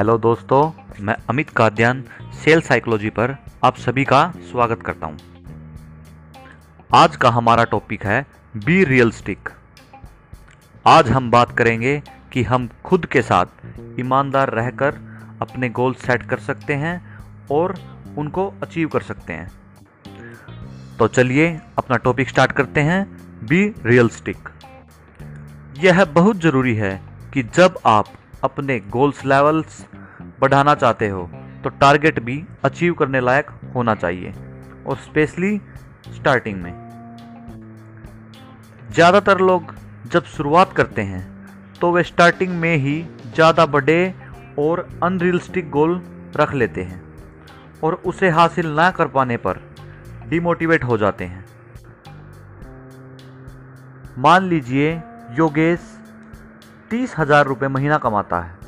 Hello दोस्तों, मैं Amit Kadyan, cell psychology पर आप सभी का स्वागत करता हूँ। आज का हमारा टॉपिक है, बी रियलिस्टिक आज हम बात करेंगे कि हम खुद के साथ ईमानदार रहकर अपने गोल सेट कर सकते हैं और उनको अचीव कर सकते हैं। तो चलिए अपना टॉपिक स्टार्ट करते हैं, बी रियलिस्टिक यह बहुत ज़रूरी है कि जब आप अपने गोल्स लेवल्स बढ़ाना चाहते हो तो टारगेट भी अचीव करने लायक होना चाहिए, और स्पेशली स्टार्टिंग में। ज़्यादातर लोग जब शुरुआत करते हैं तो वे स्टार्टिंग में ही ज़्यादा बड़े और अनरियलिस्टिक गोल रख लेते हैं, और उसे हासिल ना कर पाने पर डिमोटिवेट हो जाते हैं। मान लीजिए योगेश तीस हज़ार रुपये महीना कमाता है।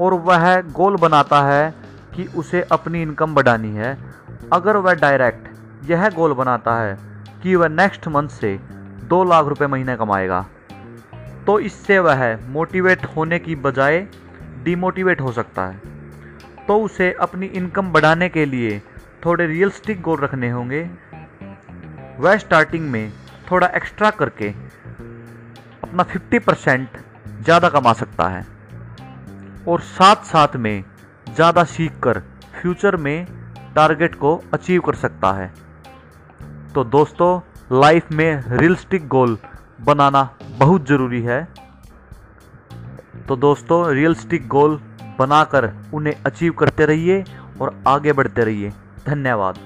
और वह गोल बनाता है कि उसे अपनी इनकम बढ़ानी है। अगर वह डायरेक्ट यह गोल बनाता है कि वह नेक्स्ट मंथ से दो लाख रुपए महीने कमाएगा तो इससे वह मोटिवेट होने की बजाय डिमोटिवेट हो सकता है। तो उसे अपनी इनकम बढ़ाने के लिए थोड़े रियलिस्टिक गोल रखने होंगे। वह स्टार्टिंग में थोड़ा एक्स्ट्रा करके अपना 50 परसेंट ज़्यादा कमा सकता है। और साथ साथ में ज़्यादा सीख कर फ्यूचर में टारगेट को अचीव कर सकता है। तो दोस्तों, लाइफ में रियलिस्टिक गोल बनाना बहुत ज़रूरी है। तो दोस्तों, रियलिस्टिक गोल बनाकर उन्हें अचीव करते रहिए और आगे बढ़ते रहिए। धन्यवाद।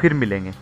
फिर मिलेंगे।